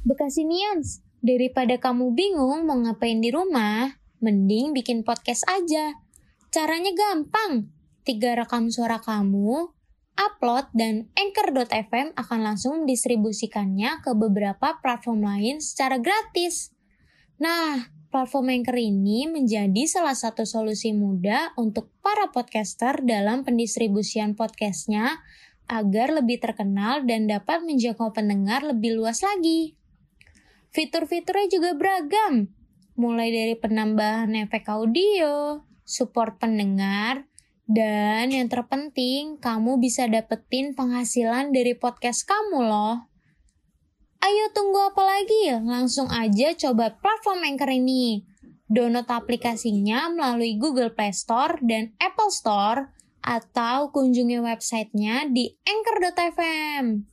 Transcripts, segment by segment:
Bekasinians, daripada kamu bingung mau ngapain di rumah, mending bikin podcast aja. Caranya gampang. Tiga rekam suara kamu, upload dan Anchor.fm akan langsung mendistribusikannya ke beberapa platform lain secara gratis. Nah, platform Anchor ini menjadi salah satu solusi mudah untuk para podcaster dalam pendistribusian podcastnya agar lebih terkenal dan dapat menjangkau pendengar lebih luas lagi. Fitur-fiturnya juga beragam, mulai dari penambahan efek audio, support pendengar, dan yang terpenting, kamu bisa dapetin penghasilan dari podcast kamu loh. Ayo tunggu apa lagi? Langsung aja coba platform Anchor ini. Download aplikasinya melalui Google Play Store dan Apple Store atau kunjungi websitenya di anchor.fm.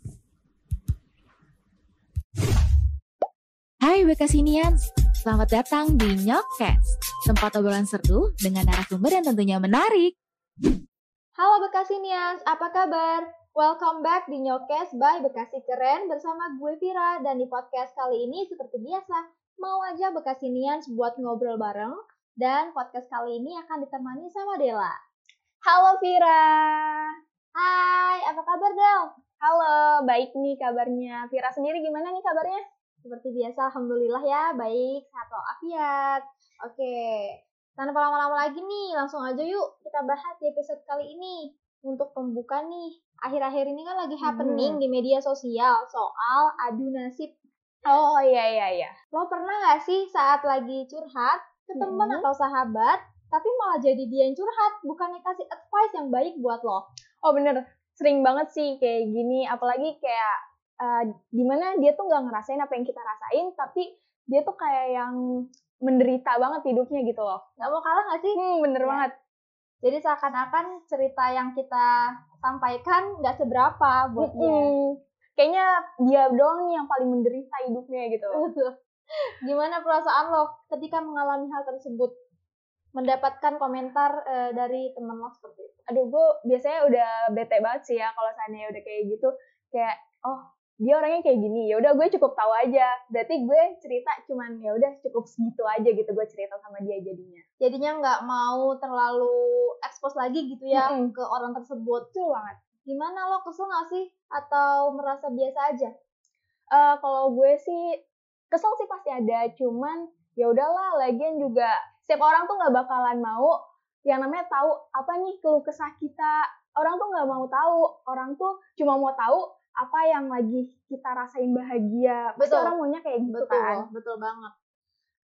Hai Bekasinians, selamat datang di Nyokcast, tempat obrolan seru dengan narasumber yang tentunya menarik. Halo Bekasinians, apa kabar? Welcome back di Nyokcast by Bekasi Keren bersama gue Vira dan di podcast kali ini seperti biasa, mau aja Bekasinians buat ngobrol bareng dan podcast kali ini akan ditemani sama Dela. Halo Vira. Hai, apa kabar Del? Halo, baik nih kabarnya. Vira sendiri gimana nih kabarnya? Seperti biasa, Alhamdulillah ya, baik, sehat walafiat. Oke, tanpa lama-lama lagi nih, langsung aja yuk kita bahas di episode kali ini. Untuk pembuka nih, akhir-akhir ini kan lagi happening Hmm. di media sosial soal adu nasib. Oh iya iya iya. Lo pernah gak sih saat lagi curhat ke teman Hmm. atau sahabat, tapi malah jadi dia yang curhat, bukannya kasih advice yang baik buat lo? Oh bener, sering banget sih kayak gini. Apalagi kayak eh, di mana dia tuh nggak ngerasain apa yang kita rasain, tapi dia tuh kayak yang menderita banget hidupnya gitu loh. Gak mau kalah gak sih? Hmm, bener Ya. banget. Jadi seakan-akan cerita yang kita sampaikan gak seberapa buat dia. Mm-mm. Kayaknya dia doang nih yang paling menderita hidupnya gitu. Gimana perasaan lo ketika mengalami hal tersebut? Mendapatkan komentar eh, dari teman lo seperti itu. Aduh, gue biasanya udah bete banget sih ya kalau seandainya udah kayak gitu. Kayak, oh dia orangnya kayak gini. Ya udah gue cukup tahu aja. Berarti gue cerita cuman ya udah cukup segitu aja gitu gue cerita sama dia jadinya. Jadinya nggak mau terlalu expose lagi gitu ya Mm-mm. ke orang tersebut. Betul banget. Gimana lo kesel gak sih? Atau merasa biasa aja? Eh kalau gue sih kesel sih pasti ada, cuman ya udahlah, lagian juga setiap orang tuh nggak bakalan mau yang namanya tahu apa nih keluh kesah kita. Orang tuh nggak mau tahu, orang tuh cuma mau tahu apa yang lagi kita rasain bahagia. Pasti Betul. orang maunya kayak gitu Betul, kan. betul banget.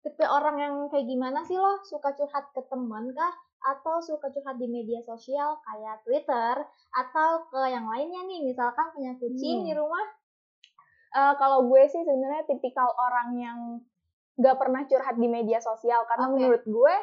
Tipe orang yang kayak gimana sih lo? Suka curhat ke teman kah? Atau suka curhat di media sosial kayak Twitter? Atau ke yang lainnya nih, misalkan punya kucing Hmm. di rumah? Eh, kalau gue sih sebenarnya tipikal orang yang nggak pernah curhat di media sosial karena Oke. menurut gue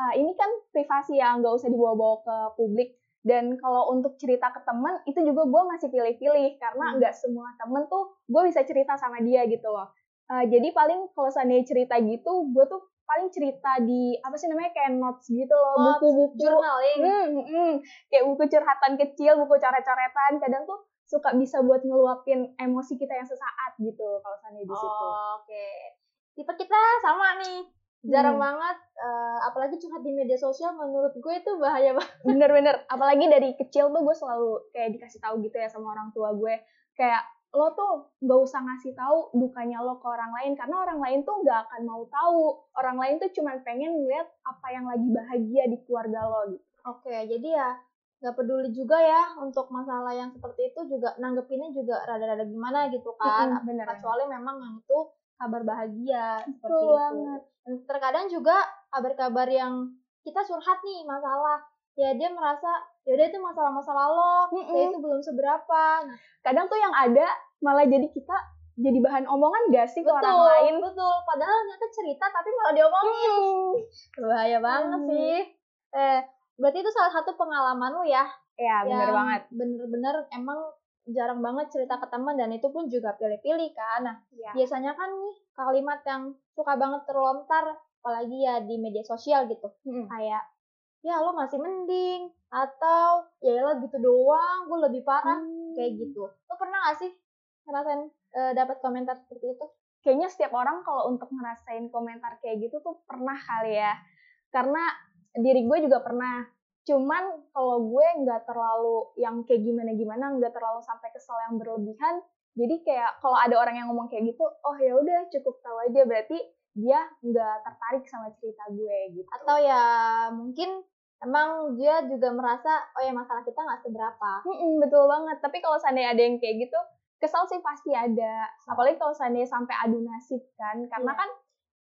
eh, ini kan privasi yang nggak usah dibawa-bawa ke publik dan kalau untuk cerita ke temen itu juga gue masih pilih-pilih karena Hmm. nggak semua temen tuh gue bisa cerita sama dia gitu loh Eh, jadi paling kalau seandainya cerita gitu gue tuh paling cerita di apa sih namanya kayak notes gitu loh buku-buku Journaling. Hmm, hmm, hmm. kayak buku curhatan kecil, buku coret-coretan, kadang tuh suka bisa buat ngeluapin emosi kita yang sesaat gitu kalau seandainya di situ. Oh, Oke. Tipe kita sama nih. Jarang Hmm. banget, eh, apalagi curhat di media sosial menurut gue itu bahaya banget. Bener-bener, apalagi dari kecil tuh gue selalu kayak dikasih tahu gitu ya sama orang tua gue, kayak lo tuh nggak usah ngasih tahu dukanya lo ke orang lain karena orang lain tuh nggak akan mau tahu. Orang lain tuh cuma pengen ngeliat apa yang lagi bahagia di keluarga lo gitu. Oke, jadi ya nggak peduli juga ya untuk masalah yang seperti itu juga nanggepinnya juga rada-rada gimana gitu kan. Mm-mm, bener. Kecuali memang yang itu kabar bahagia seperti Betul itu. banget. Terkadang juga kabar-kabar yang kita curhat nih masalah ya dia merasa ya udah itu masalah-masalah lo, ya Mm-mm. itu belum seberapa. Nah, Kadang tuh yang ada malah jadi kita jadi bahan omongan gak sih ke orang betul, lain? betul. Padahal ternyata cerita tapi malah diomongin. Hmm. Bahaya banget Hmm. sih. Eh, berarti itu salah satu pengalaman lu ya Ya, bener banget. bener-bener emang jarang banget cerita ke teman dan itu pun juga pilih-pilih kan. Nah, Ya. biasanya kan nih kalimat yang suka banget terlontar apalagi ya di media sosial gitu. Mm-mm. Kayak ya lo masih mending atau ya lo gitu doang, gue lebih parah Hmm. kayak gitu. Lo pernah gak sih ngerasain eh, dapat komentar seperti itu? kayaknya setiap orang kalau untuk ngerasain komentar kayak gitu tuh pernah kali ya. Karena diri gue juga pernah. Cuman kalau gue nggak terlalu yang kayak gimana-gimana, nggak terlalu sampai kesel yang berlebihan. Jadi kayak kalau ada orang yang ngomong kayak gitu, oh ya udah cukup tahu aja berarti dia nggak tertarik sama cerita gue gitu. Atau ya mungkin emang dia juga merasa oh ya masalah kita nggak seberapa. Mm-mm, betul banget. Tapi kalau seandainya ada yang kayak gitu, kesal sih pasti ada. Apalagi kalau seandainya sampai adu nasib kan, karena Iya. kan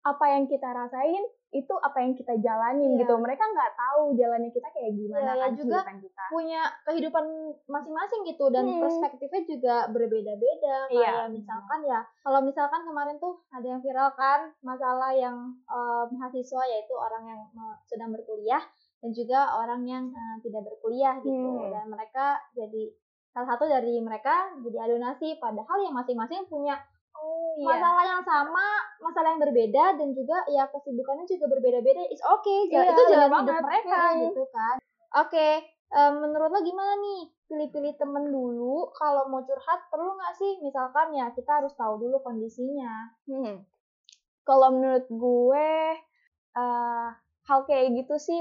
apa yang kita rasain itu apa yang kita jalanin Iya. gitu. Mereka nggak tahu jalannya kita kayak gimana Iya, ya kan juga kehidupan kita. punya kehidupan masing-masing gitu dan Hmm. perspektifnya juga berbeda-beda Iya. kayak misalkan ya kalau misalkan kemarin tuh ada yang viral kan masalah yang eh, mahasiswa yaitu orang yang sedang berkuliah dan juga orang yang eh, tidak berkuliah gitu Hmm. dan mereka jadi salah satu dari mereka jadi adu nasib padahal yang masing-masing punya Oh masalah yang sama masalah yang berbeda dan juga ya kesibukannya juga berbeda-beda is okay Iya, itu jalan hidup mereka Mm-mm. gitu kan oke em, menurut lo gimana nih pilih-pilih temen dulu kalau mau curhat perlu nggak sih misalkan ya kita harus tahu dulu kondisinya Hmm. Kalau menurut gue eh, hal kayak gitu sih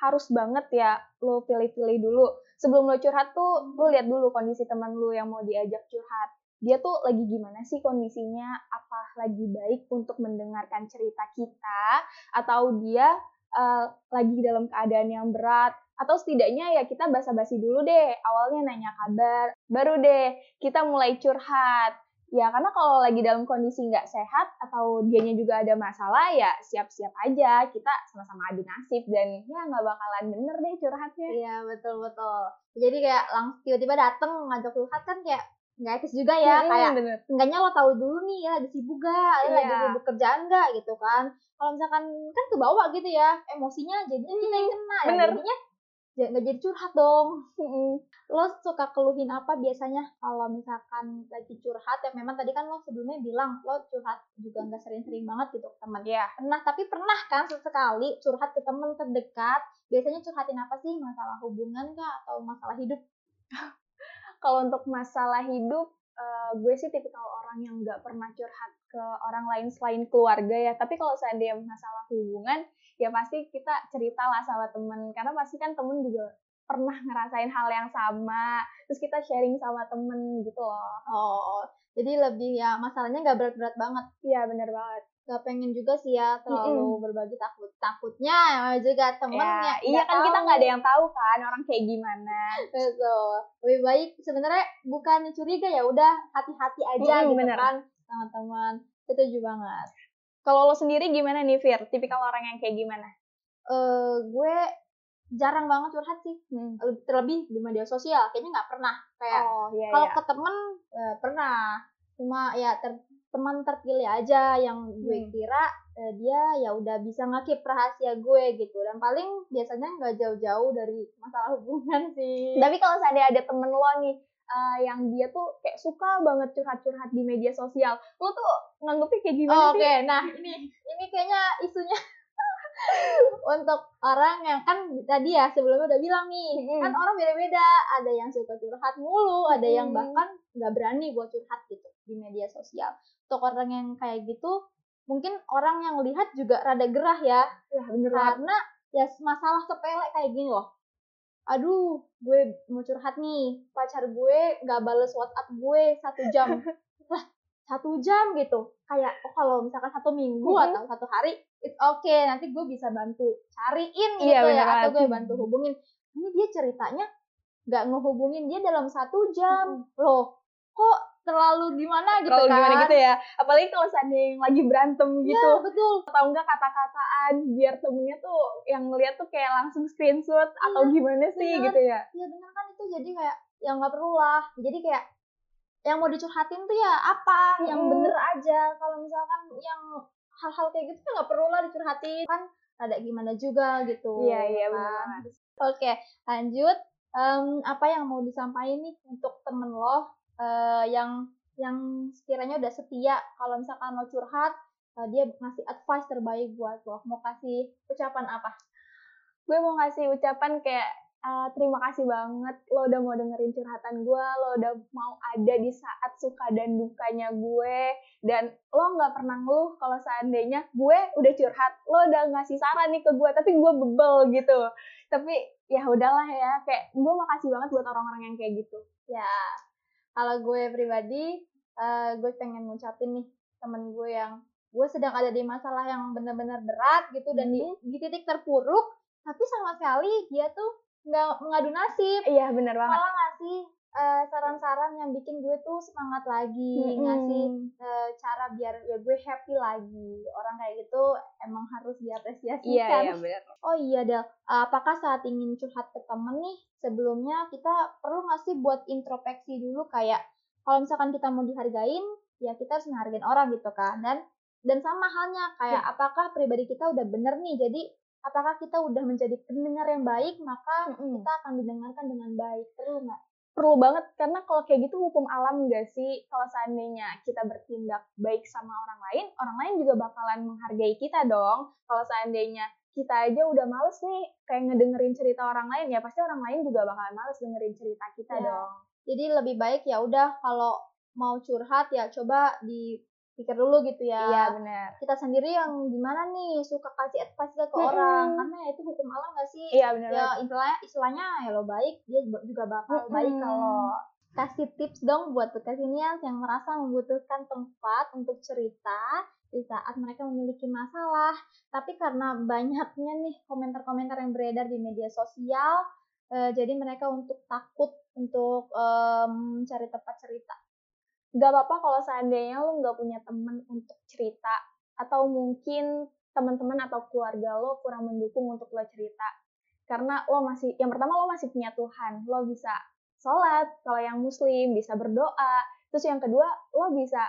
harus banget ya lo pilih-pilih dulu. Sebelum lo curhat tuh lo lihat dulu kondisi teman lo yang mau diajak curhat. Dia tuh lagi gimana sih kondisinya? Apa lagi baik untuk mendengarkan cerita kita? Atau dia eh, lagi dalam keadaan yang berat? Atau setidaknya ya kita basa-basi dulu deh awalnya nanya kabar baru deh kita mulai curhat. Ya, karena kalau lagi dalam kondisi nggak sehat atau dianya juga ada masalah, ya siap-siap aja. Kita sama-sama adu nasib dan ya nggak bakalan bener deh curhatnya. iya betul betul jadi kayak langsung tiba-tiba dateng ngajak curhat kan kayak nggak etis juga ya Mm, kayak bener. enggaknya lo tahu dulu nih ya lagi sibuk gak, ya lagi sibuk kerjaan gak gitu kan. Kalau misalkan kan kebawa gitu ya emosinya jadinya kita yang kena ya jadinya ja- nggak jadi curhat dong. Lo suka keluhin apa biasanya kalau misalkan lagi curhat ya memang tadi kan lo sebelumnya bilang lo curhat juga nggak sering-sering banget gitu ke teman. Ya, Pernah tapi pernah kan sesekali curhat ke teman terdekat. Biasanya curhatin apa sih masalah hubungan kah atau masalah hidup? kalau untuk masalah hidup, eh, gue sih tipikal orang yang nggak pernah curhat ke orang lain selain keluarga ya. Tapi kalau seandainya masalah hubungan, ya pasti kita cerita lah sama temen. Karena pasti kan temen juga pernah ngerasain hal yang sama. Terus kita sharing sama temen gitu loh. Oh, jadi lebih ya masalahnya nggak berat-berat banget. Iya bener banget. Gak pengen juga sih ya terlalu berbagi takut takutnya juga temen Ya, ya iya kan kita tahu. nggak ada yang tahu kan orang kayak gimana. betul lebih baik sebenarnya bukan curiga ya udah hati-hati aja Mm, gitu bener. kan sama teman setuju banget Kalau lo sendiri gimana nih Fir? Tipikal orang yang kayak gimana? eh gue jarang banget curhat sih Hmm. Lebih- terlebih di media sosial kayaknya nggak pernah kayak Oh iya kalau iya. ke temen eh, pernah cuma ya ter- teman terpilih aja yang gue Hmm. kira eh, dia ya udah bisa ngakip rahasia gue gitu dan paling biasanya nggak jauh-jauh dari masalah hubungan sih Tapi kalau seandainya ada temen lo nih eh, yang dia tuh kayak suka banget curhat-curhat di media sosial, lo tuh nganggepnya kayak gimana Oh, Oke, sih? nah ini ini kayaknya isunya untuk orang yang kan tadi ya sebelumnya udah bilang nih Mm-mm. kan orang beda-beda ada yang suka curhat mulu ada yang Mm. bahkan nggak berani buat curhat gitu di media sosial untuk orang yang kayak gitu mungkin orang yang lihat juga rada gerah ya. Ya bener karena ya masalah sepele kayak gini loh. Aduh gue mau curhat nih. Pacar gue nggak bales WhatsApp gue satu jam. Lah satu jam gitu. Kayak oh kalau misalkan satu minggu Mhm. atau satu hari it's okay. Nanti gue bisa bantu cariin gitu Iya, ya. bener atau gue bantu hubungin. Ini dia ceritanya nggak ngehubungin dia dalam satu jam. Loh kok terlalu gimana gitu Kalau kan gimana gitu ya. Apalagi kalau seandainya yang lagi berantem gitu. Iya, betul Atau enggak kata-kataan biar temennya tuh yang ngeliat tuh kayak langsung screenshot atau gimana sih bener. gitu ya. Iya bener kan itu jadi kayak yang nggak perlu lah. Jadi kayak yang mau dicurhatin tuh ya apa yang Mm-mm. bener aja. Kalau misalkan yang hal-hal kayak gitu kan nggak perlu lah dicurhatin kan ada gimana juga gitu. Iya, iya, bener kan. banget. Oke lanjut. Em, apa yang mau disampaikan nih untuk temen lo eh, yang yang sekiranya udah setia kalau misalkan lo curhat eh, dia ngasih advice terbaik buat lo mau kasih ucapan apa Gue mau ngasih ucapan kayak uh, terima kasih banget lo udah mau dengerin curhatan gue, lo udah mau ada di saat suka dan dukanya gue, dan lo nggak pernah ngeluh kalau seandainya gue udah curhat, lo udah ngasih saran nih ke gue, tapi gue bebel gitu. Tapi ya udahlah ya, kayak gue makasih banget buat orang-orang yang kayak gitu. Ya, kalau gue pribadi, uh, gue pengen ngucapin nih temen gue yang gue sedang ada di masalah yang benar-benar berat gitu dan di, hmm. di titik terpuruk tapi sama sekali dia tuh nggak mengadu nasib. Iya benar banget. Malah ngasih uh, saran-saran yang bikin gue tuh semangat lagi hmm. ngasih uh, cara biar ya gue happy lagi. Orang kayak gitu emang harus diapresiasi iya kan iya oh iya Del. Apakah saat ingin curhat ke temen nih sebelumnya kita perlu nggak sih buat introspeksi dulu? Kayak kalau misalkan kita mau dihargain ya kita harus menghargain orang gitu kan. Dan dan sama halnya kayak ya. apakah pribadi kita udah bener nih? Jadi apakah kita udah menjadi pendengar yang baik maka mm-hmm. kita akan didengarkan dengan baik. Perlu nggak perlu banget karena kalau kayak gitu hukum alam gak sih? Kalau seandainya kita bertindak baik sama orang lain orang lain juga bakalan menghargai kita dong. Kalau seandainya kita aja udah males nih kayak ngedengerin cerita orang lain ya pasti orang lain juga bakalan males dengerin cerita kita ya. dong. Jadi lebih baik ya udah kalau mau curhat ya coba di pikir dulu gitu ya. Iya benar. Kita sendiri yang gimana nih suka kasih advice ke hmm. orang karena ya itu hukum alam gak sih? Iya benar. Ya istilahnya istilahnya ya lo baik dia juga bakal hmm. baik kalau kasih tips dong buat bekasinians yang merasa membutuhkan tempat untuk cerita di saat mereka memiliki masalah. Tapi karena banyaknya nih komentar-komentar yang beredar di media sosial, eh, jadi mereka untuk takut untuk um, cari tempat cerita gak apa-apa kalau seandainya lo nggak punya temen untuk cerita atau mungkin teman-teman atau keluarga lo kurang mendukung untuk lo cerita. Karena lo masih yang pertama lo masih punya Tuhan lo bisa sholat kalau yang muslim bisa berdoa. Terus yang kedua lo bisa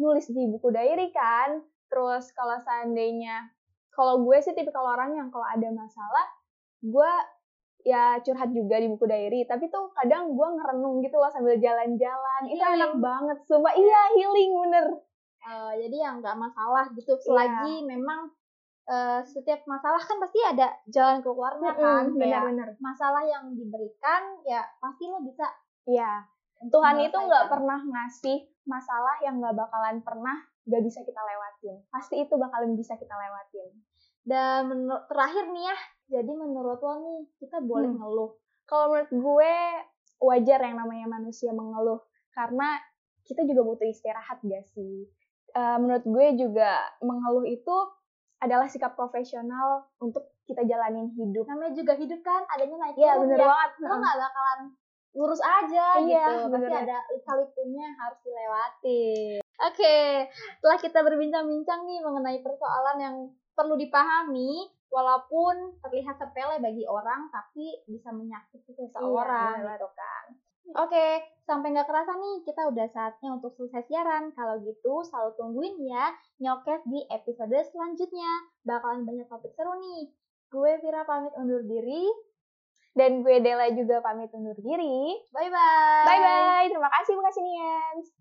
nulis di buku diary kan. Terus kalau seandainya kalau gue sih tipikal orang yang kalau ada masalah gue ya curhat juga di buku diary tapi tuh kadang gue ngerenung gitu loh sambil jalan-jalan. Itu enak banget sumpah. Iya healing bener. Uh, jadi yang nggak masalah gitu. Iya. selagi yeah. memang uh, setiap masalah kan pasti ada jalan keluarnya kan. Benar-benar masalah yang diberikan ya pasti lo bisa ya Tuhan itu nggak pernah ngasih masalah yang nggak bakalan pernah nggak bisa kita lewatin. Pasti itu bakalan bisa kita lewatin dan menurut terakhir nih ya jadi menurut lo nih kita boleh hmm. ngeluh. Kalau menurut gue wajar yang namanya manusia mengeluh karena kita juga butuh istirahat gak sih? Uh, menurut gue juga mengeluh itu adalah sikap profesional untuk kita jalanin hidup. Namanya juga hidup kan, adanya naik Iya bener ya. banget. Lo gak bakalan lurus aja iya, gitu. Pasti ada kali-punya harus dilewati. Oke, okay. setelah kita berbincang-bincang nih mengenai persoalan yang perlu dipahami, walaupun terlihat sepele bagi orang tapi bisa menyakiti seseorang iya, gitu kan. Oke, sampai nggak kerasa nih kita udah saatnya untuk selesai siaran. Kalau gitu selalu tungguin ya nyokes di episode selanjutnya. Bakalan banyak topik seru nih. Gue Vira pamit undur diri. Dan gue Dela juga pamit undur diri. Bye-bye. Bye-bye. Terima kasih Bekasinians.